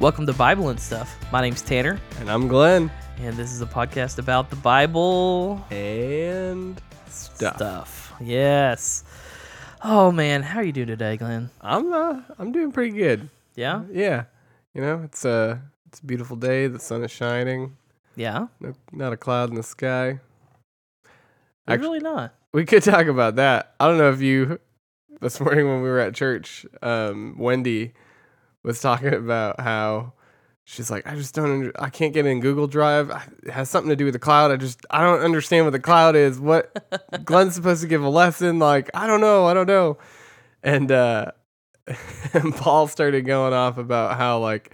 Welcome to Bible and Stuff. My name's Tanner, And I'm Glenn. and this is a podcast about the Bible And stuff. stuff. Yes. Oh man, how are you doing today, Glenn? I'm uh, I'm doing pretty good. Yeah? Yeah. You know, it's a it's a beautiful day. The sun is shining. Yeah? No, not a cloud in the sky. You're really not. We could talk about that. I don't know if you this morning when we were at church, um, Wendy was talking about how she's like, I just don't, under, I can't get in Google Drive. It has something to do with the cloud. I just, I don't understand what the cloud is. What Glenn's supposed to give a lesson? Like, I don't know, I don't know. And uh, and Paul started going off about how like,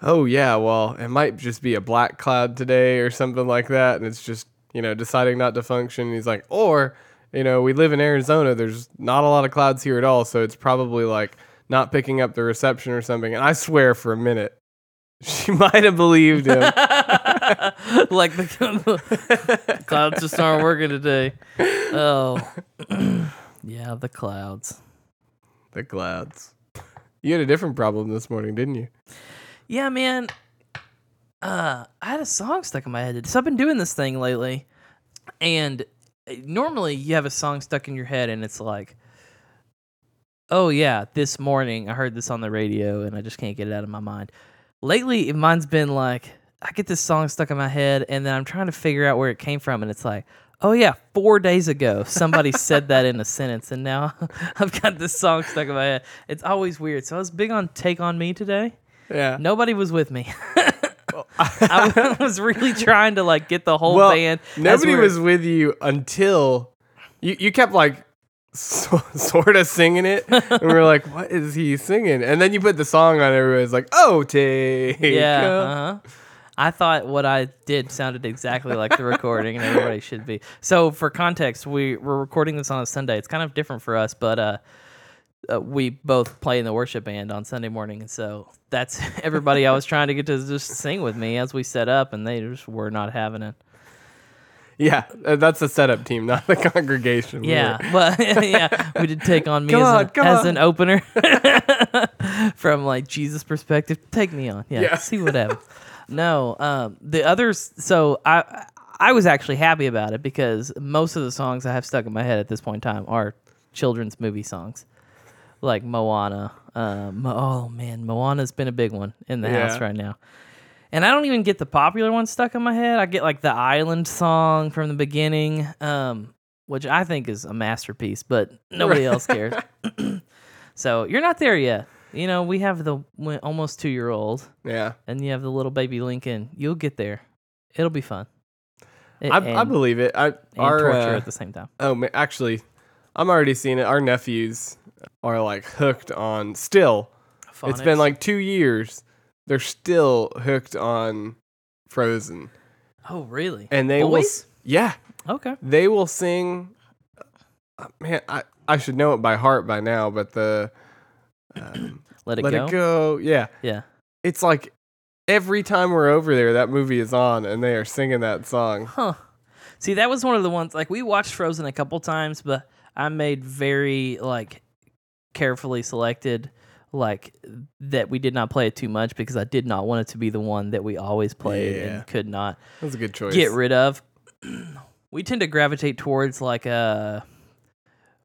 oh yeah, well, it might just be a black cloud today or something like that, and it's just you know deciding not to function. And he's like, or you know, we live in Arizona. There's not a lot of clouds here at all, so it's probably like not picking up the reception or something. And I swear, for a minute, she might have believed him. like the clouds just aren't working today. Oh. yeah, the clouds. the clouds. You had a different problem this morning, didn't you? Yeah, man. Uh, I had a song stuck in my head. So I've been doing this thing lately, and uh, normally you have a song stuck in your head, and it's like, "Oh yeah, this morning I heard this on the radio, and I just can't get it out of my mind." Lately, mine's been like, I get this song stuck in my head, and then I'm trying to figure out where it came from, and it's like, "Oh yeah, four days ago somebody said that in a sentence, and now I've got this song stuck in my head." It's always weird. So I was big on "Take on Me" today. Yeah. Nobody was with me. I was really trying to like get the whole well, band. nobody we're- was with you until you, you kept like so, sort of singing it, and we are like, "What is he singing?" And then you put the song on, everybody's like, "Oh, take Yeah. Uh-huh. I thought what I did sounded exactly like the recording, and everybody should be. So, for context, we we're recording this on a Sunday. It's kind of different for us, but uh, uh, we both play in the worship band on Sunday morning, and so that's everybody I was trying to get to just sing with me as we set up, and they just were not having it. Yeah, uh, that's the setup team, not the congregation. Yeah, but yeah, we did take on me as, on, an, as an opener from like Jesus' perspective. Take me on, yeah. Yeah. See what happens. No, um, the others. So I I was actually happy about it because most of the songs I have stuck in my head at this point in time are children's movie songs, like Moana. Um, oh man, Moana's been a big one in the house right now. And I don't even get the popular ones stuck in my head. I get like the Island song from the beginning, um, which I think is a masterpiece, but nobody else cares. so you're not there yet. You know, we have the almost two year old, yeah. and you have the little baby Lincoln. You'll get there. It'll be fun. It- I, and, I believe it. I our torture uh, at the same time. oh, actually, I'm already seeing it. Our nephews are like hooked on. Still, it's been like two years. They're still hooked on Frozen, oh really? and they will. Boys? s- Yeah, Okay. they will sing. uh, Man, I I should know it by heart by now, but the um, Let it Let go. It Go, yeah, Yeah. it's like every time we're over there, that movie is on, and they are singing that song. Huh. See, that was one of the ones like we watched Frozen a couple times, but I made very like carefully selected like that we did not play it too much because I did not want it to be the one that we always played Yeah. and could not That's a good choice. get rid of. we tend to gravitate towards like uh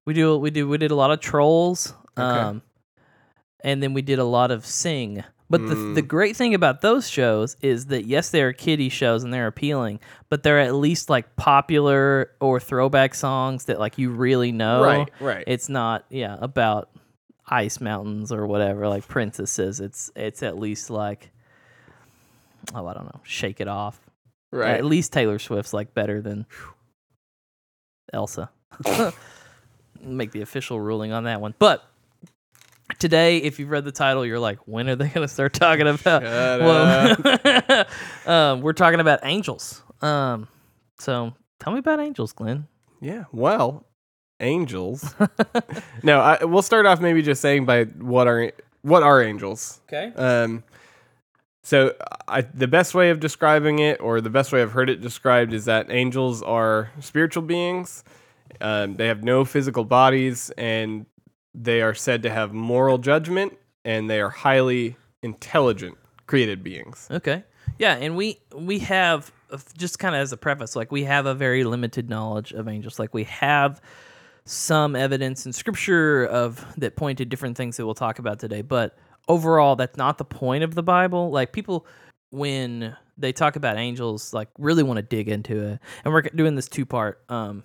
we do we do we did a lot of trolls um and then we did a lot of sing but the Mm. the great thing about those shows is that yes they're kiddie shows and they're appealing but they're at least like popular or throwback songs that like you really know Right, right. it's not yeah about ice mountains or whatever like princesses it's it's at least like oh i don't know shake it off right. at least Taylor Swift's like better than Elsa. Make the official ruling on that one. But today, if you've read the title, you're like, when are they going to start talking about? Well, um, we're talking about angels. Um, so tell me about angels, Glenn. Yeah. Well, angels. no, I, we'll start off maybe just saying by what are what are angels. Okay. Um, so I, the best way of describing it, or the best way I've heard it described, is that angels are spiritual beings. Um, they have no physical bodies, and they are said to have moral judgment, and they are highly intelligent. created beings. Okay. Yeah, and we we have just kind of as a preface, like we have a very limited knowledge of angels. Like we have some evidence in scripture of that point to different things that we'll talk about today, but overall that's not the point of the Bible. Like people when they talk about angels like really want to dig into it. And we're doing this two part um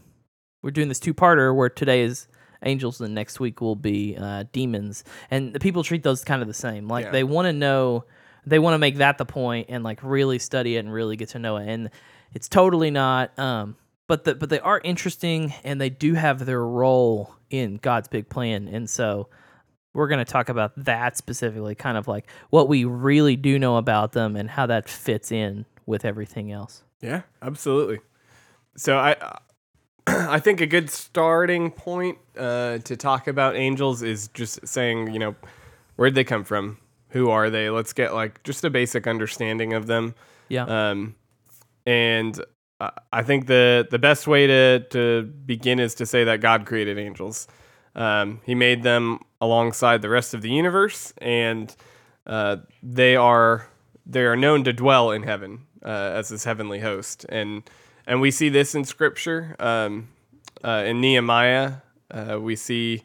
we're doing this two parter where today is angels and next week will be uh, demons and the people treat those kind of the same like Yeah. they want to know they want to make that the point and like really study it and really get to know it and it's totally not um but the, but they are interesting and they do have their role in God's big plan and so we're going to talk about that specifically kind of like what we really do know about them and how that fits in with everything else Yeah, absolutely. So I I think a good starting point uh, to talk about angels is just saying, you know, where'd they come from? Who are they? Let's get like just a basic understanding of them. yeah Um, and I think the the best way to to begin is to say that God created angels. Um, he made them alongside the rest of the universe, and uh, they are they are known to dwell in heaven uh, as His heavenly host, and and we see this in Scripture. Um, uh, in Nehemiah, uh, we see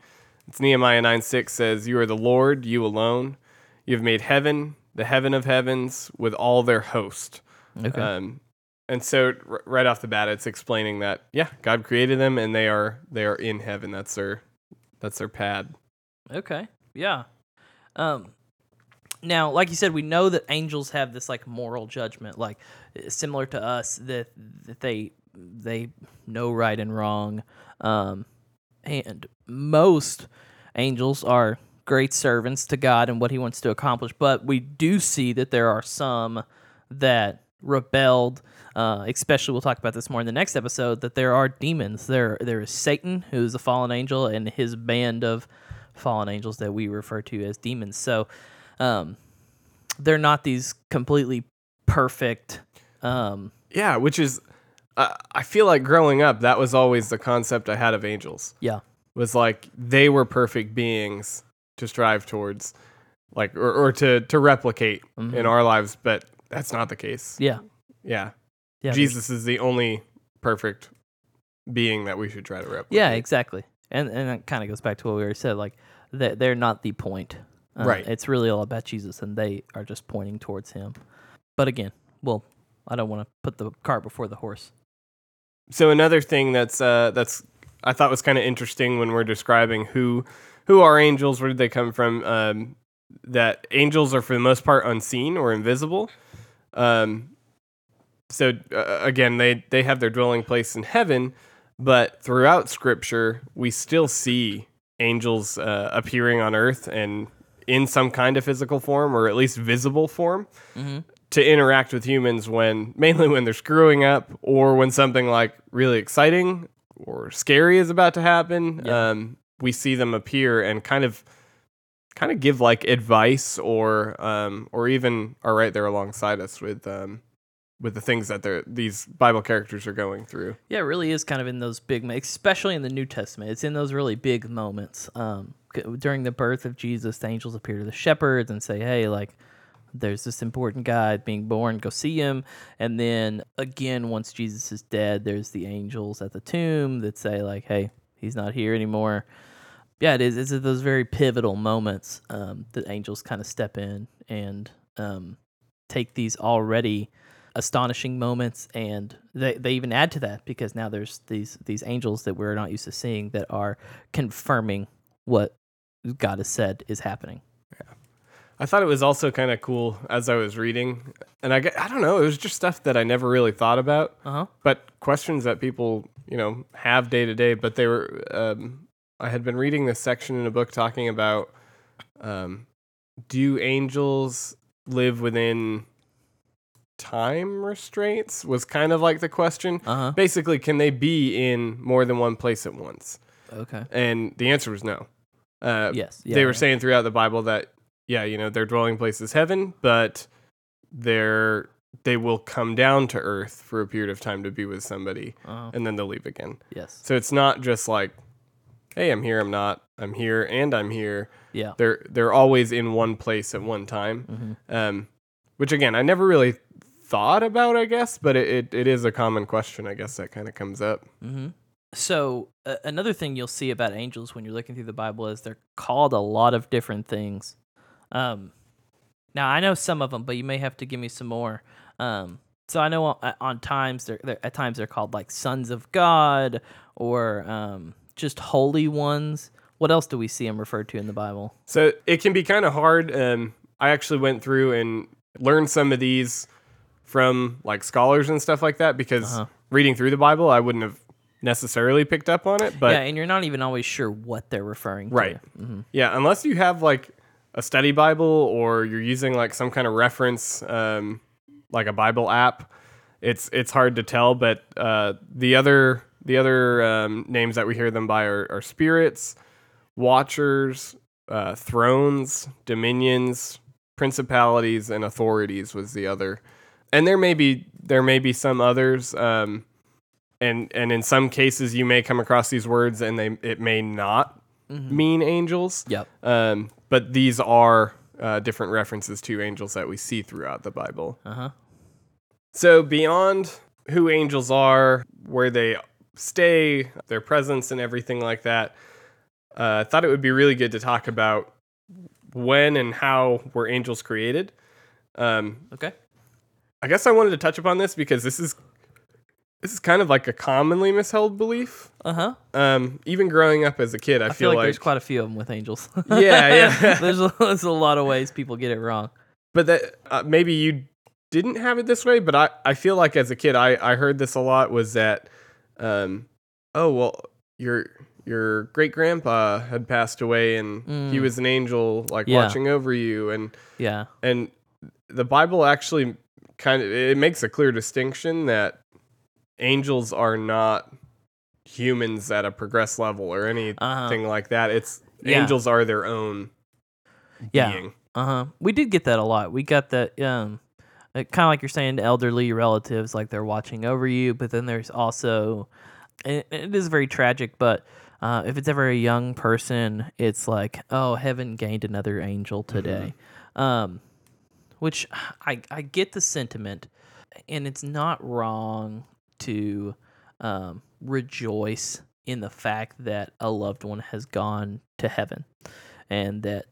it's Nehemiah nine six says, "You are the Lord, you alone. You have made heaven, the heaven of heavens, with all their host." okay Um, and so r- right off the bat, it's explaining that yeah, God created them, and they are they are in heaven. That's their that's their pad. Okay. Yeah. Um now, like you said, we know that angels have this like moral judgment, like uh, similar to us, that that they they know right and wrong. Um and most angels are great servants to God and what he wants to accomplish, but we do see that there are some that rebelled uh, especially we'll talk about this more in the next episode that there are demons. There there is satan who's a fallen angel and his band of fallen angels that we refer to as demons. So um, they're not these completely perfect um, Yeah, which is uh, I feel like growing up, that was always the concept I had of angels. yeah. Was like they were perfect beings to strive towards, like or, or to to replicate in our lives, but that's not the case. yeah Yeah, yeah Jesus is the only perfect being that we should try to replicate. yeah exactly and and that kind of goes back to what we already said like they're, they're not the point Uh, Right. it's really all about jesus and they are just pointing towards him but again well i don't want to put the cart before the horse so another thing that's uh, that's I thought was kind of interesting when we're describing who who are angels, where did they come from? Um, that angels are for the most part unseen or invisible. Um, so uh, again, they they have their dwelling place in heaven, but throughout Scripture, we still see angels uh, appearing on earth and in some kind of physical form or at least visible form mm-hmm. to interact with humans when mainly when they're screwing up or when something like really exciting or scary is about to happen Yeah. um, we see them appear and kind of kind of give like advice or um, or even are right there alongside us with um, with the things that they're these bible characters are going through Yeah, it really is kind of in those big, especially in the New Testament. It's in those really big moments. Um, during the birth of Jesus, the angels appear to the shepherds and say, "Hey, like, there's this important guy being born. Go see him." And then again, once Jesus is dead, there's the angels at the tomb that say, "Like, hey, he's not here anymore." Yeah, it is. It's at those very pivotal moments um, that angels kind of step in and um, take these already astonishing moments and they, they even add to that because now there's these these angels that we're not used to seeing that are confirming what God has said is happening. Yeah, I thought it was also kind of cool as I was reading, and I I don't know, it was just stuff that I never really thought about, Uh-huh. but questions that people you know have day to day. But they were, um, I had been reading this section in a book talking about, um, do angels live within time restraints? Was kind of like the question. Uh-huh. Basically, can they be in more than one place at once? Okay. And the answer was no. Uh, Yes. Yeah, they were yeah. saying throughout the Bible that yeah, you know, their dwelling place is heaven, but they're they will come down to earth for a period of time to be with somebody, Uh-huh. and then they'll leave again. Yes. So it's not just like, hey, I'm here, I'm not, I'm here, and I'm here. Yeah. They're they're always in one place at one time. Mhm. Um, which again I never really thought about, I guess, but it, it, it is a common question, I guess, that kind of comes up. Mm-hmm. So uh, another thing you'll see about angels when you're looking through the Bible is they're called a lot of different things. Um, now I know some of them, but you may have to give me some more. Um, so I know on, on times they're, they're, at times they're called like sons of God or um, just holy ones. What else do we see them referred to in the Bible? So it can be kind of hard. Um, I actually went through and learned some of these from like scholars and stuff like that because Uh-huh. reading through the Bible, I wouldn't have necessarily picked up on it. But yeah, and you're not even always sure what they're referring to. Right. Mm-hmm. Yeah, unless you have like a study Bible or you're using like some kind of reference, um, like a Bible app, it's it's hard to tell. But uh, the other the other um, names that we hear them by are, are spirits, watchers, uh, thrones, dominions, principalities, and authorities was the other. And there may be there may be some others. Um, and and in some cases you may come across these words and they it may not mean angels. Yep. Um, but these are uh, different references to angels that we see throughout the Bible. Uh huh. So beyond who angels are, where they stay, their presence, and everything like that, uh, I thought it would be really good to talk about when and how were angels created. Um, Okay. I guess I wanted to touch upon this because this is this is kind of like a commonly misheld belief. Uh huh. Um, even growing up as a kid, I, I feel like, like there's quite a few of them with angels. Yeah, yeah. there's, a, there's a lot of ways people get it wrong. but that uh, maybe you didn't have it this way but i i feel like as a kid i i heard this a lot was that um oh well your your great grandpa had passed away and he Mm. was an angel like Yeah. watching over you and Yeah. and the bible actually kind of it makes a clear distinction that angels are not humans at a progress level or anything Uh-huh. like that it's Yeah. angels are their own Yeah. being Uh huh. We did get that a lot. We got that. Um, kind of like you're saying, elderly relatives, like they're watching over you. But then there's also, and it is very tragic. But uh, if it's ever a young person, it's like, oh, heaven gained another angel today. Um, which I I get the sentiment, and it's not wrong to um, rejoice in the fact that a loved one has gone to heaven, and that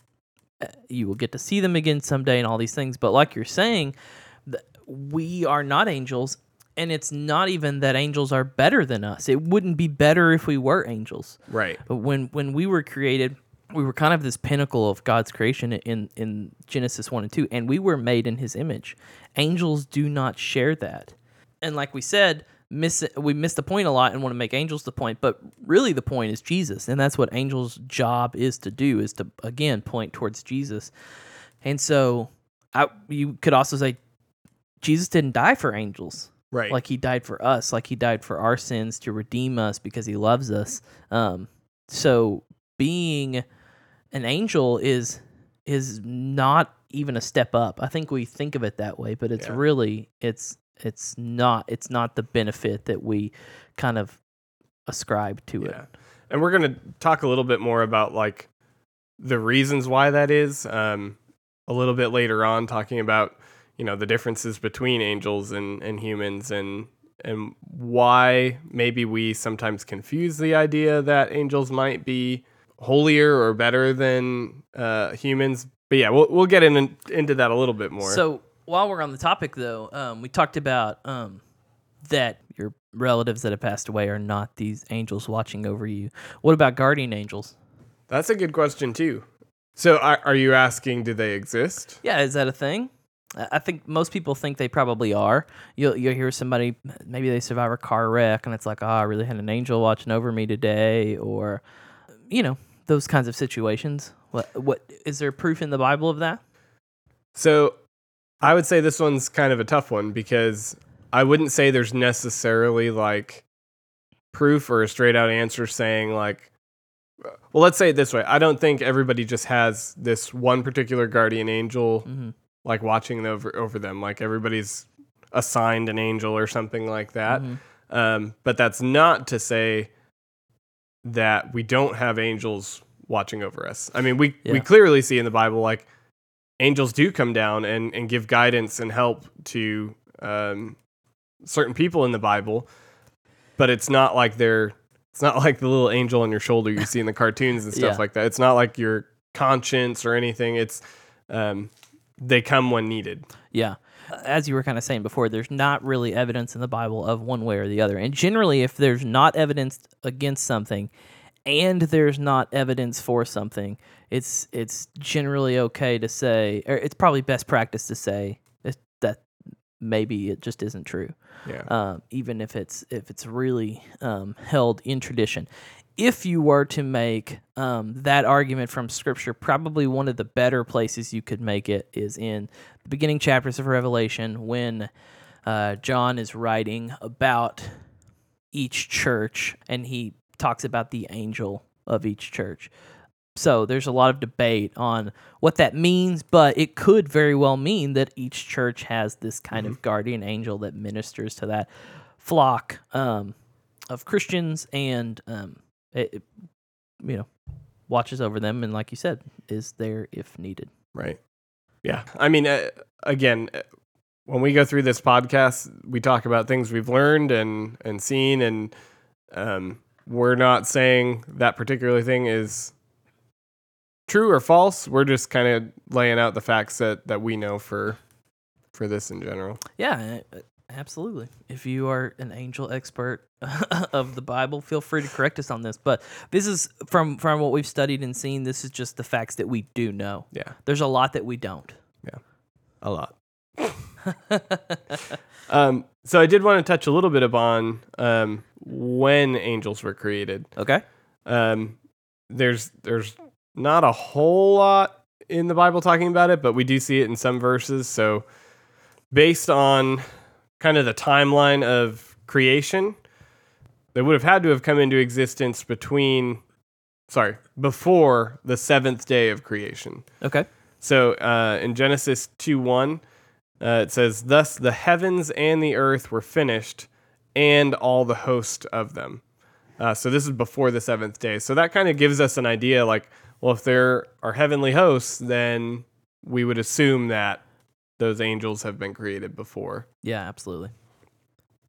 uh, you will get to see them again someday and all these things but like you're saying we are not angels and it's not even that angels are better than us. It wouldn't be better if we were angels. Right. But when when we were created we were kind of this pinnacle of God's creation in in Genesis 1 and 2 and we were made in his image. Angels do not share that. And like we said miss we miss the point a lot and want to make angels the point but really the point is jesus and that's what angels job is to do is to again point towards jesus. And so I, you could also say jesus didn't die for angels. Right. Like he died for us. Like he died for our sins to redeem us because he loves us. Um so being an angel is is not even a step up. I think we think of it that way but it's Yeah. really it's it's not it's not the benefit that we kind of ascribe to Yeah. it And we're going to talk a little bit more about like the reasons why that is um, a little bit later on, talking about, you know, the differences between angels and, and humans and and why maybe we sometimes confuse the idea that angels might be holier or better than uh, humans. But yeah, we'll, we'll get in, into that a little bit more. So while we're on the topic, though, um, we talked about um, that your relatives that have passed away are not these angels watching over you. What about guardian angels? That's a good question too. So are, are you asking, do they exist? Yeah, is that a thing? I think most people think they probably are. You'll you'll hear somebody maybe they survive a car wreck and it's like, oh, I really had an angel watching over me today, or you know those kinds of situations. What what is there proof in the Bible of that? So I would say this one's kind of a tough one because I wouldn't say there's necessarily like proof or a straight out answer saying like well let's say it this way I don't think everybody just has this one particular guardian angel hmm like watching over over them like everybody's assigned an angel or something like that Mhm. um, but that's not to say that we don't have angels watching over us. I mean, we we clearly see in the Bible like angels do come down and, and give guidance and help to um, certain people in the Bible, but it's not like they're it's not like the little angel on your shoulder you see in the cartoons and stuff Yeah. like that. It's not like your conscience or anything. It's um, they come when needed. Yeah. As you were kind of saying before, there's not really evidence in the Bible of one way or the other. And generally, if there's not evidence against something and there's not evidence for something, it's it's generally okay to say, or it's probably best practice to say that maybe it just isn't true Yeah. um, even if it's if it's really um, held in tradition. If you were to make um, that argument from Scripture, probably one of the better places you could make it is in the beginning chapters of Revelation when uh, John is writing about each church and he talks about the angel of each church. So there's a lot of debate on what that means, but it could very well mean that each church has this kind of guardian angel that ministers to that flock um, of Christians and um, it, it, you know watches over them and, like you said, is there if needed. Right. Yeah. I mean, uh, again, uh, when we go through this podcast, we talk about things we've learned and and seen, and um, we're not saying that particular thing is true or false. We're just kind of laying out the facts that that we know for for this in general. Yeah, uh, absolutely. If you are an angel expert of the Bible, feel free to correct us on this. But this is from from what we've studied and seen. This is just the facts that we do know. Yeah. There's a lot that we don't. Yeah. A lot. um, so I did want to touch a little bit upon um, when angels were created. Okay. Um, there's there's not a whole lot in the Bible talking about it, but we do see it in some verses. So, based on kind of the timeline of creation, they would have had to have come into existence between, sorry, before the seventh day of creation. Okay. So uh, in Genesis 2 1, uh, it says, Thus the heavens and the earth were finished, and all the host of them. Uh, so this is before the seventh day. So that kind of gives us an idea like, well, if there are heavenly hosts, then we would assume that those angels have been created before. Yeah, absolutely.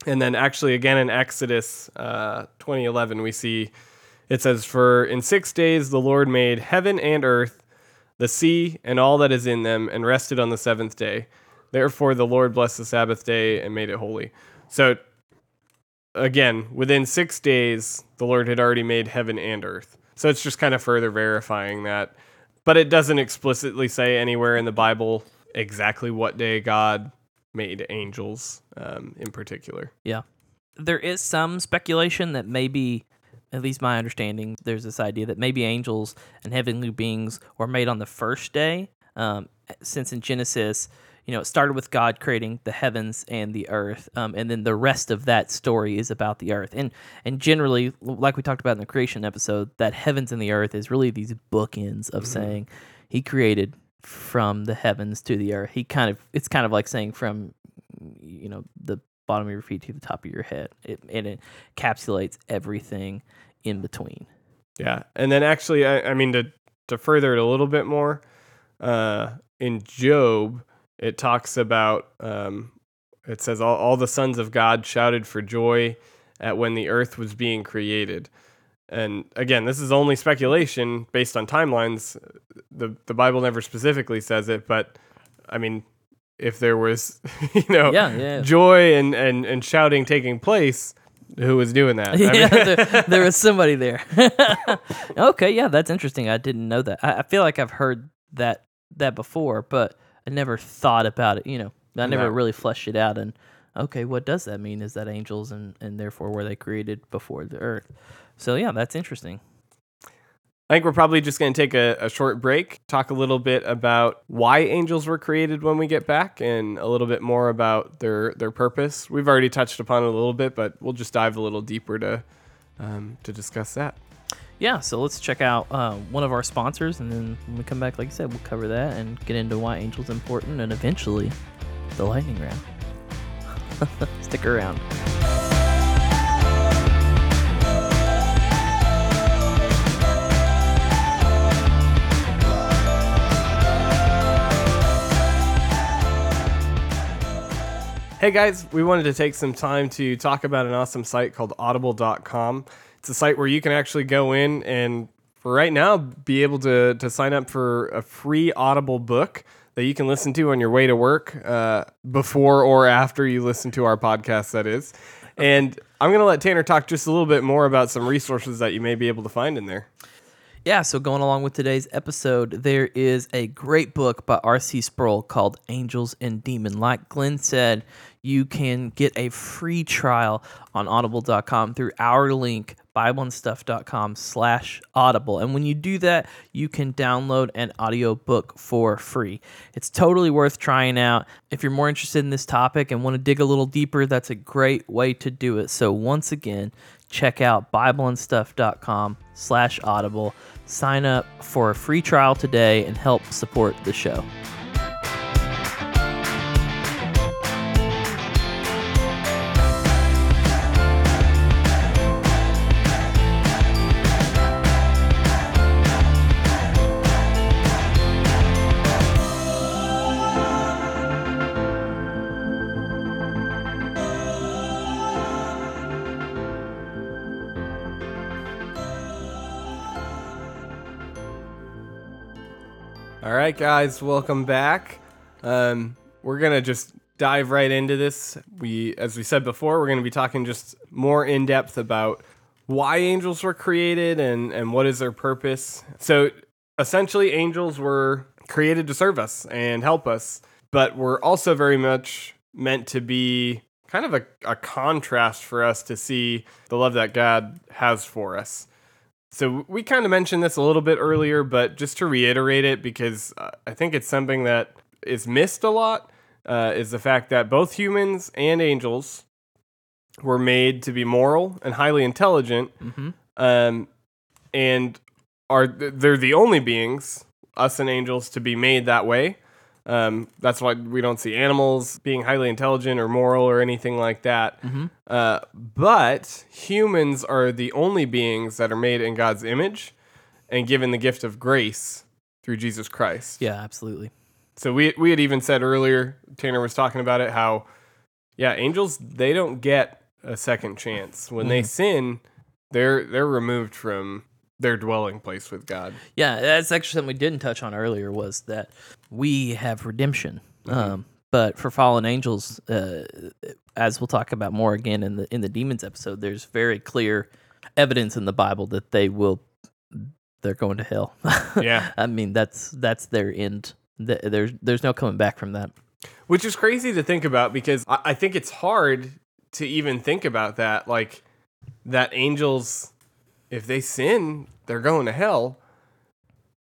And then actually again in Exodus uh, 2011 we see it says for in 6 days the Lord made heaven and earth the sea and all that is in them and rested on the seventh day. Therefore the Lord blessed the Sabbath day and made it holy. So again, within 6 days the Lord had already made heaven and earth. So it's just kind of further verifying that but it doesn't explicitly say anywhere in the Bible exactly what day God made angels um, in particular. Yeah. There is some speculation that maybe, at least my understanding, there's this idea that maybe angels and heavenly beings were made on the first day. Um, since in Genesis, you know, it started with God creating the heavens and the earth, um, and then the rest of that story is about the earth. And and generally, like we talked about in the creation episode, that heavens and the earth is really these bookends of saying He created from the heavens to the earth. He kind of it's kind of like saying from you know the bottom of your feet to the top of your head. It and it encapsulates everything in between. Yeah, and then actually, I, I mean to to further it a little bit more, uh, in Job, it talks about um, it says all, all the sons of God shouted for joy at when the earth was being created. And again, this is only speculation based on timelines. the The Bible never specifically says it, but I mean, if there was, you know, Yeah, yeah. joy and, and, and shouting taking place, who was doing that? I yeah, mean- there, there was somebody there. okay, yeah, that's interesting. I didn't know that. I, I feel like I've heard that that before, but I never thought about it. You know, I never No. really fleshed it out. And okay, what does that mean? Is that angels and and therefore were they created before the earth? So yeah, that's interesting. I think we're probably just going to take a, a short break, talk a little bit about why angels were created when we get back, and a little bit more about their their purpose. We've already touched upon it a little bit, but we'll just dive a little deeper to um, to discuss that. Yeah, so let's check out uh, one of our sponsors, and then when we come back, like I said, we'll cover that and get into why angels are important, and eventually the lightning round. Stick around. Hey guys, we wanted to take some time to talk about an awesome site called audible.com. It's a site where you can actually go in and for right now be able to to sign up for a free Audible book that you can listen to on your way to work uh, before or after you listen to our podcast that is. And I'm going to let Tanner talk just a little bit more about some resources that you may be able to find in there. Yeah, so going along with today's episode, there is a great book by R.C. Sproul called Angels and Demon. Like Glenn said, you can get a free trial on audible.com through our link, bibleandstuff.com slash audible. And when you do that, you can download an audiobook for free. It's totally worth trying out. If you're more interested in this topic and want to dig a little deeper, that's a great way to do it. So once again, check out bibleandstuff.com slash audible. Sign up for a free trial today and help support the show All right, guys, welcome back. Um, we're gonna just dive right into this. We, as we said before, we're gonna be talking just more in depth about why angels were created and and what is their purpose. So, essentially, angels were created to serve us and help us, but we're also very much meant to be kind of a, a contrast for us to see the love that God has for us. So we kind of mentioned this a little bit earlier, but just to reiterate it, because I think it's something that is missed a lot, uh, is the fact that both humans and angels were made to be moral and highly intelligent, mm-hmm. um, and are they're the only beings, us and angels, to be made that way. Um, that's why we don't see animals being highly intelligent or moral or anything like that. Mm-hmm. Uh, but humans are the only beings that are made in God's image and given the gift of grace through Jesus Christ. yeah absolutely So we we had even said earlier, Tanner was talking about it, how yeah, angels they don't get a second chance when they sin. They're they're removed from their dwelling place with God. yeah that's actually something we didn't touch on earlier was that we have redemption um, but for fallen angels uh, as we'll talk about more again in the in the demons episode there's very clear evidence in the bible that they will they're going to hell Yeah. i mean that's that's their end there's there's no coming back from that Which is crazy to think about because I, I think it's hard to even think about that. Like that angels, if they sin, they're going to hell.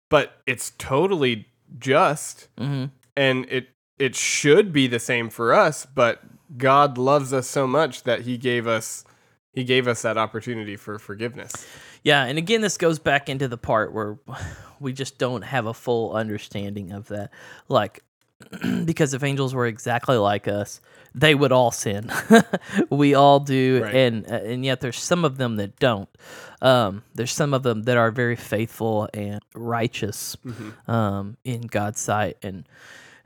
But it's totally just, mm-hmm. and it it should be the same for us. But God loves us so much that He gave us He gave us that opportunity for forgiveness. Yeah, and again, this goes back into the part where we just don't have a full understanding of that. Like, because if angels were exactly like us, they would all sin. we all do, Right. and uh, and yet there's some of them that don't. Um, there's some of them that are very faithful and righteous um, in God's sight, and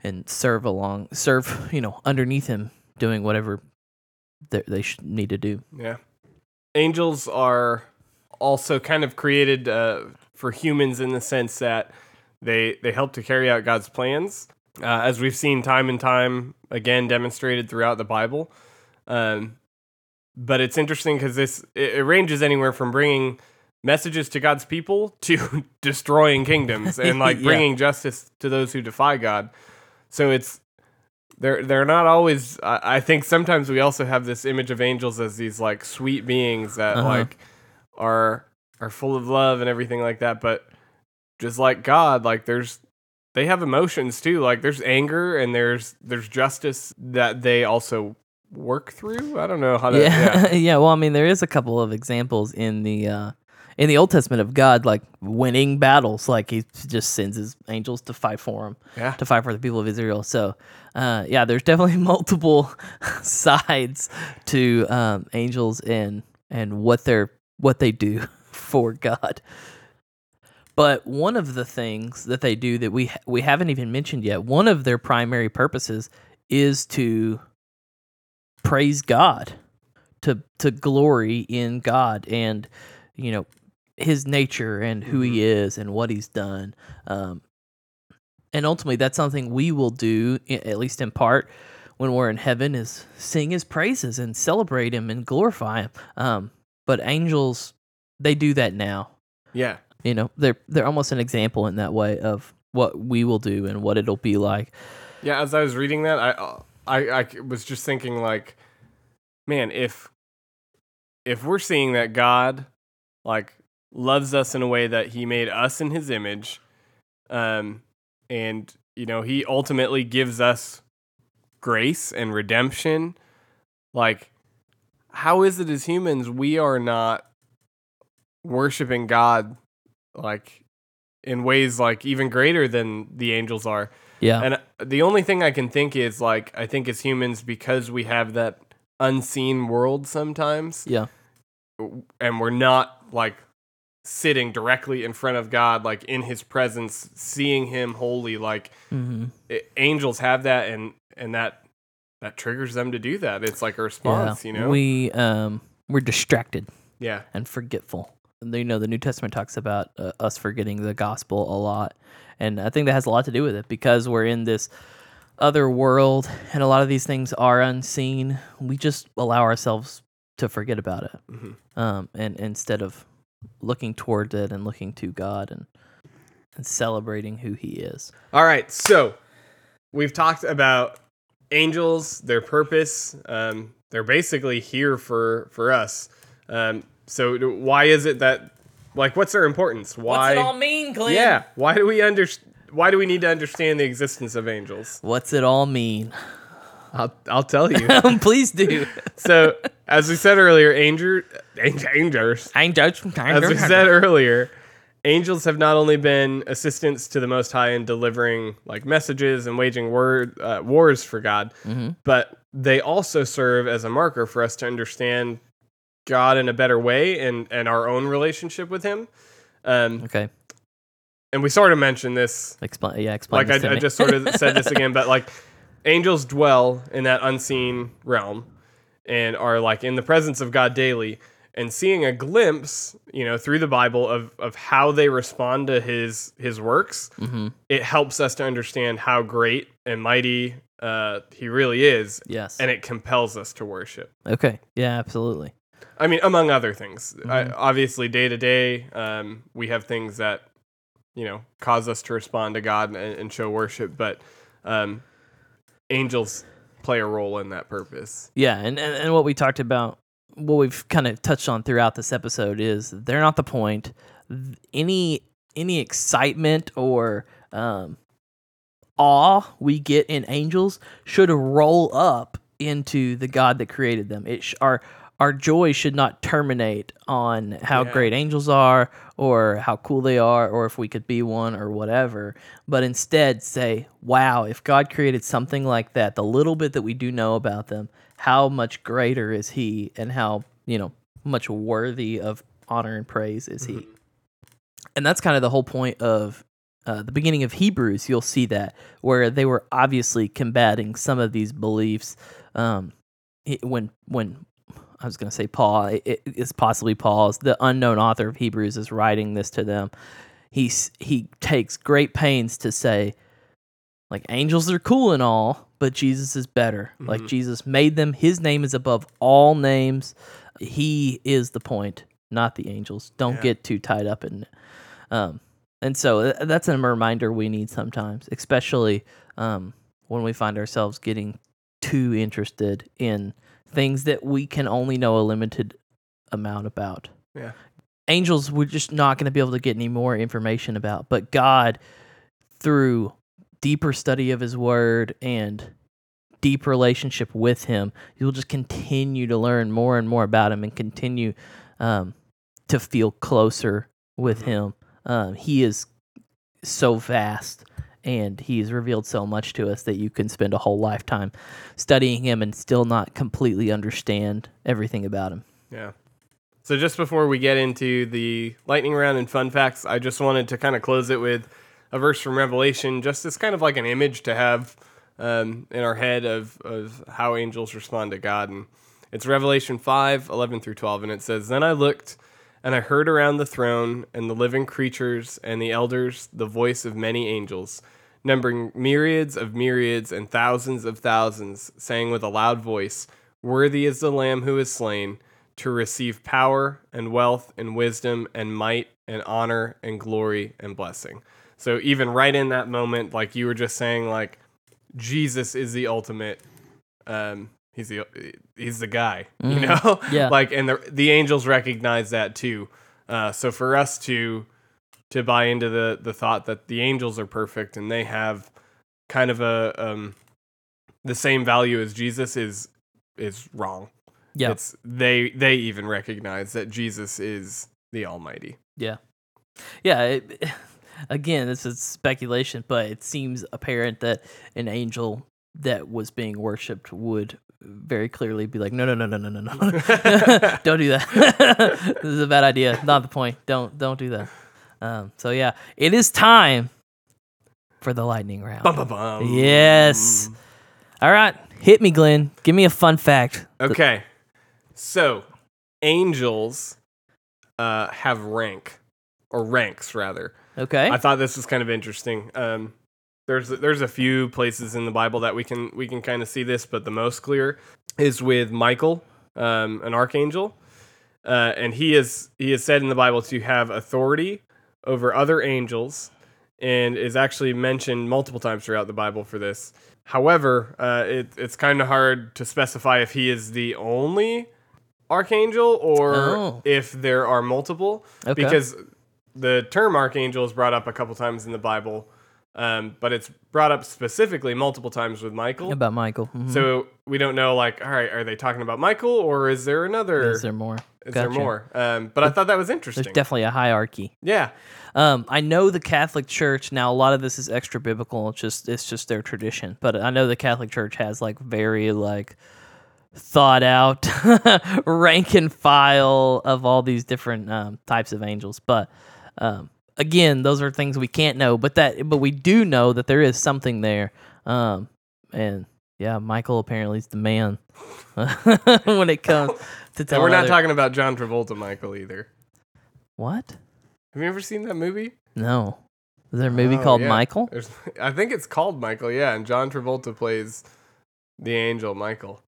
and serve along, serve you know underneath Him, doing whatever they they should need to do. Yeah. Angels are also kind of created uh, for humans in the sense that they they help to carry out God's plans, uh, as we've seen time and time again demonstrated throughout the Bible. Um, but it's interesting because this it, it ranges anywhere from bringing messages to God's people to destroying kingdoms and like Yeah. bringing justice to those who defy God. So it's they're they're not always. I, I think sometimes we also have this image of angels as these like sweet beings that Uh-huh. like are are full of love and everything like that. But just like God, like there's they have emotions too. Like there's anger and there's there's justice that they also work through. I don't know how to. yeah. Yeah. yeah well i mean there is a couple of examples in the uh in the old testament of god like winning battles like he just sends his angels to fight for him Yeah. to fight for the people of israel so uh yeah there's definitely multiple sides to um angels and and what they're what they do for god but one of the things that they do that we we haven't even mentioned yet one of their primary purposes is to praise God, to to glory in God and you know his nature and who he is and what he's done. Um, and ultimately, that's something we will do, at least in part, when we're in heaven, is sing his praises and celebrate him and glorify him. Um, but angels, they do that now. Yeah. You know, they're they're almost an example in that way of what we will do and what it'll be like. Yeah, as I was reading that, I, I I was just thinking like, man, if if we're seeing that God like loves us in a way that He made us in His image, um, and you know He ultimately gives us grace and redemption, like, how is it as humans we are not worshiping God like in ways like even greater than the angels are? Yeah. And uh, the only thing I can think is like I think as humans because we have that unseen world sometimes yeah. and we're not like sitting directly in front of God like in his presence seeing him holy like hmm a- angels have that and and that that triggers them to do that. It's like a response, you know. We um we're distracted yeah. and forgetful. You know, the New Testament talks about uh, us forgetting the gospel a lot, and I think that has a lot to do with it because we're in this other world, and a lot of these things are unseen. We just allow ourselves to forget about it, Mhm. um, and instead of looking towards it and looking to God and and celebrating who He is. All right, so we've talked about angels, their purpose. Um, they're basically here for for us. Um, so why is it that, like, what's their importance? Why? all mean, Glenn? yeah. Why do we under? Why do we need to understand the existence of angels? What's it all mean? I'll I'll tell you. Please do. so as we said earlier, angel, angel angels. Angels. As we said earlier, angels have not only been assistants to the Most High in delivering like messages and waging word uh, wars for God, but they also serve as a marker for us to understand God in a better way and and our own relationship with Him. Um, Okay. and we sort of mentioned this, Explain. Yeah. Explain. like I, I just sort of said this again, but like angels dwell in that unseen realm and are like in the presence of God daily and seeing a glimpse, you know, through the Bible of of how they respond to his his works, hmm it helps us to understand how great and mighty uh, he really is, Yes. and it compels us to worship. okay. Yeah. Absolutely. I mean, among other things, I, obviously, day to day, um, we have things that you know cause us to respond to God and, and show worship, but um, angels play a role in that purpose. Yeah, and, and and what we talked about, what we've kind of touched on throughout this episode is they're not the point. Any any excitement or um, awe we get in angels should roll up into the God that created them. It sh- our our joy should not terminate on how Yeah. great angels are or how cool they are or if we could be one or whatever, but instead say, wow, if God created something like that, the little bit that we do know about them, how much greater is he and how, you know, much worthy of honor and praise is he. And that's kind of the whole point of uh, the beginning of Hebrews. You'll see that where they were obviously combating some of these beliefs. Um, it- when when I was going to say Paul, it, it- it's possibly Paul's the unknown author of Hebrews is writing this to them. He's he takes great pains to say, like angels are cool and all, but Jesus is better. Like Mhm. Jesus made them. His name is above all names. He is the point, not the angels. Don't Yeah. get too tied up in it. Um, and so that's a reminder we need sometimes, especially um, when we find ourselves getting too interested in things that we can only know a limited amount about. Yeah. Angels, we're just not going to be able to get any more information about, but God, through deeper study of His Word and deep relationship with Him, you'll just continue to learn more and more about Him and continue um, to feel closer with Mhm. Him. Um, he is so vast and he's revealed so much to us that you can spend a whole lifetime studying him and still not completely understand everything about him. Yeah. So just before we get into the lightning round and fun facts, I just wanted to kind of close it with a verse from Revelation, just as kind of like an image to have um, in our head of, of how angels respond to God. And it's Revelation 5 11 through 12. And it says, Then I looked and I heard around the throne and the living creatures and the elders the voice of many angels, numbering myriads of myriads and thousands of thousands, saying with a loud voice, Worthy is the Lamb who is slain to receive power and wealth and wisdom and might and honor and glory and blessing. So even right in that moment, like you were just saying, like Jesus is the ultimate. Um, he's the he's the guy, you Mhm. know. Yeah. like and the the angels recognize that too. Uh, so for us to to buy into the the thought that the angels are perfect and they have kind of a um the same value as Jesus is is wrong. Yeah. It's they they even recognize that Jesus is the Almighty. Yeah. Yeah. It, again, this is speculation, but it seems apparent that an angel that was being worshipped would very clearly be like, no, no, no, no, no, no, no, don't do that. this is a bad idea. Not the point. Don't don't do that. Um, so yeah, it is time for the lightning round. Bum, bum, bum. Yes. All right, hit me, Glenn. Give me a fun fact. Okay. So, angels uh, have rank, or ranks rather. Okay. I thought this was kind of interesting. Um, there's there's a few places in the Bible that we can we can kind of see this, but the most clear is with Michael, um, an archangel, uh, and he is he is said in the Bible to have authority over other angels, and is actually mentioned multiple times throughout the Bible for this. However, uh, it, it's kind of hard to specify if he is the only archangel or Oh. if there are multiple Okay. because the term archangel is brought up a couple times in the Bible, um, but it's brought up specifically multiple times with Michael. About Michael. Mhm. So we don't know, like, all right, are they talking about Michael or is there another? is there more? is there more? Um, but I thought that was interesting. There's definitely a hierarchy. yeah, Um, I know the Catholic Church now. A lot of this is extra biblical. It's just it's just their tradition. But I know the Catholic Church has like very like thought out rank and file of all these different um, types of angels. But um, again, those are things we can't know. But that but we do know that there is something there. Um, and yeah, Michael apparently is the man when it comes to and we're not talking about John Travolta Michael either. what? Have you ever seen that movie? No. Is there a movie Oh, called yeah. Michael? There's, I think it's called Michael. Yeah, and John Travolta plays the angel Michael.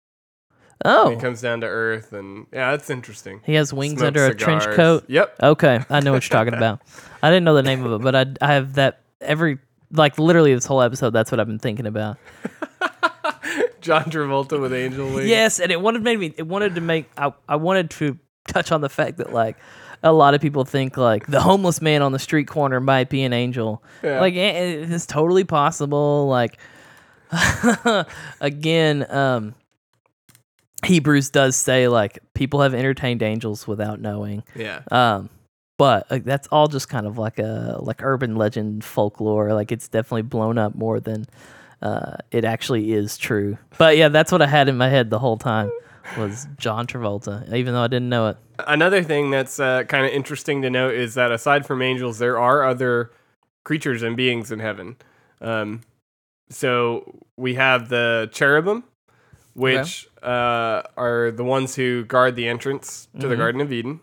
Oh, He comes down to Earth, and yeah, that's interesting. He has wings Smokes under a trench coat. Yep. Okay, I know what you're talking about. I didn't know the name of it, but I I have that every like literally this whole episode. That's what I've been thinking about. John Travolta with angel wings. Yes, and it wanted made me. It wanted to make. I I wanted to touch on the fact that like a lot of people think like the homeless man on the street corner might be an angel. Yeah. Like it's totally possible. Like again, um, Hebrews does say like people have entertained angels without knowing. Yeah. Um, but uh, that's all just kind of like a like urban legend folklore. Like it's definitely blown up more than uh, it actually is true. But yeah, that's what I had in my head the whole time was John Travolta, even though I didn't know it. Another thing that's uh, kind of interesting to note is that aside from angels, there are other creatures and beings in heaven. Um, so we have the cherubim, which uh, are the ones who guard the entrance to the Mhm. Garden of Eden.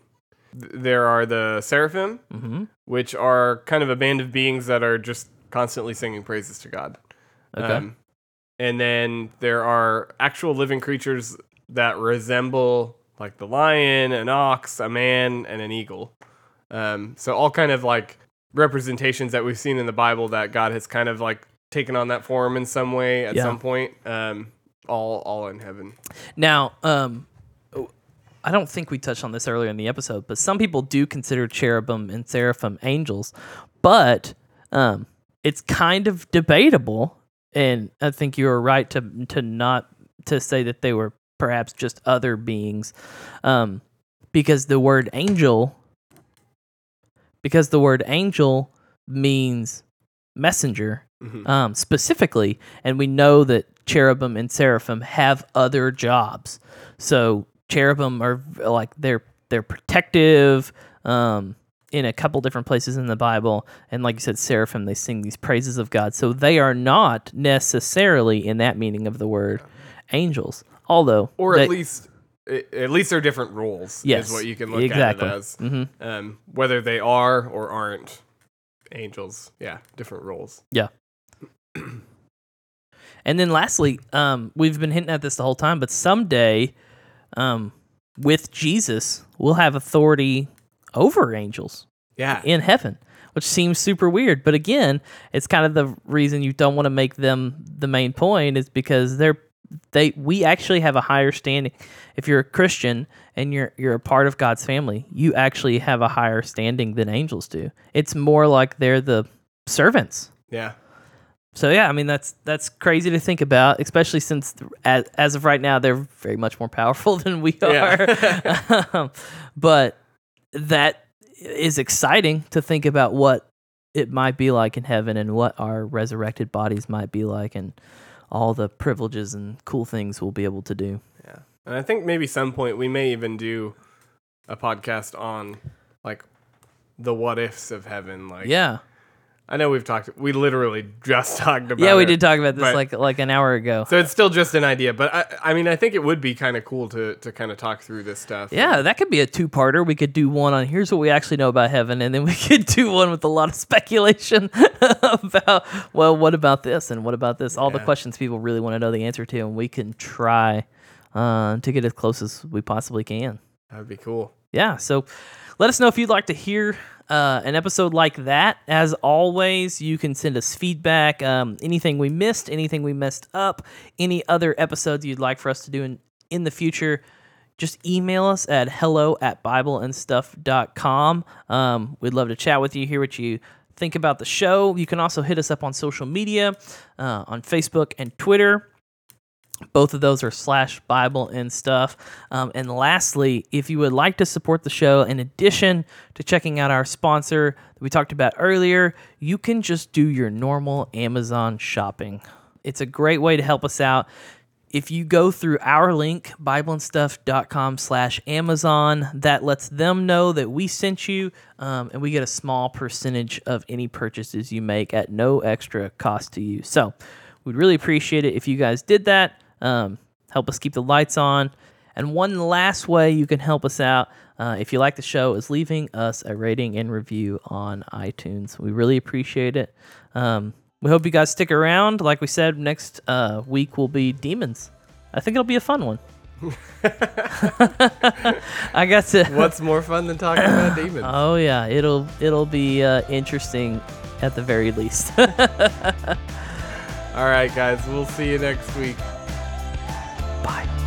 Th- There are the seraphim, Mm-hmm. which are kind of a band of beings that are just constantly singing praises to God. Okay. Um, and then there are actual living creatures that resemble like the lion, an ox, a man, and an eagle. Um, so all kind of like representations that we've seen in the Bible that God has kind of like taken on that form in some way at Yeah. some point. Um, all all in heaven. Now, um, I don't think we touched on this earlier in the episode, but some people do consider cherubim and seraphim angels, but um, it's kind of debatable. And I think you were right to to not to say that they were perhaps just other beings, um, because the word angel, because the word angel means messenger, Mhm. um, specifically, and we know that cherubim and seraphim have other jobs. So cherubim are like they're they're protective. Um, in a couple different places in the Bible. And like you said, seraphim, they sing these praises of God. So they are not necessarily, in that meaning of the word, angels. Although, or they- at least at least they're different roles. Yes, is what you can look exactly. at it as. Mhm. Um, whether they are or aren't angels, yeah, different roles. Yeah. And then lastly, um, we've been hinting at this the whole time, but someday, um, with Jesus, we'll have authority over angels Yeah, in heaven, which seems super weird. But again, it's kind of the reason you don't want to make them the main point is because they're they we actually have a higher standing. If you're a Christian and you're you're a part of God's family, you actually have a higher standing than angels do. It's more like they're the servants. yeah, So yeah, I mean that's that's crazy to think about, especially since as, as of right now they're very much more powerful than we are. Yeah. um, but that is exciting to think about what it might be like in heaven and what our resurrected bodies might be like and all the privileges and cool things we'll be able to do. yeah. And I think maybe some point we may even do a podcast on like the what ifs of heaven. Like, Yeah. I know we've talked. We literally just talked about. Yeah, we it. did talk about this but- like like an hour ago. So it's still just an idea, but I, I mean, I think it would be kind of cool to to kind of talk through this stuff. Yeah, that could be a two parter. We could do one on here's what we actually know about heaven, and then we could do one with a lot of speculation about, well, what about this and what about this? All the questions people really want to know the answer to, and we can try uh, to get as close as we possibly can. that would be cool. Yeah, so let us know if you'd like to hear uh, an episode like that. As always, you can send us feedback, um, anything we missed, anything we messed up, any other episodes you'd like for us to do in, in the future. Just email us at hello at bibleandstuff.com. Um, we'd love to chat with you, hear what you think about the show. You can also hit us up on social media uh, on Facebook and Twitter. Both of those are slash Bible and stuff. Um, and lastly, if you would like to support the show, in addition to checking out our sponsor that we talked about earlier, you can just do your normal Amazon shopping. It's a great way to help us out. If you go through our link, bibleandstuff.com slash Amazon, that lets them know that we sent you, um, and we get a small percentage of any purchases you make at no extra cost to you. So we'd really appreciate it if you guys did that. Um, help us keep the lights on. And one last way you can help us out, uh, if you like the show, is leaving us a rating and review on iTunes. We really appreciate it. Um, we hope you guys stick around. Like we said, next uh, week will be demons. I think it'll be a fun one. I got to. What's more fun than talking about demons? Oh yeah, it'll it'll be uh, interesting at the very least. All right, guys, we'll see you next week. Bye.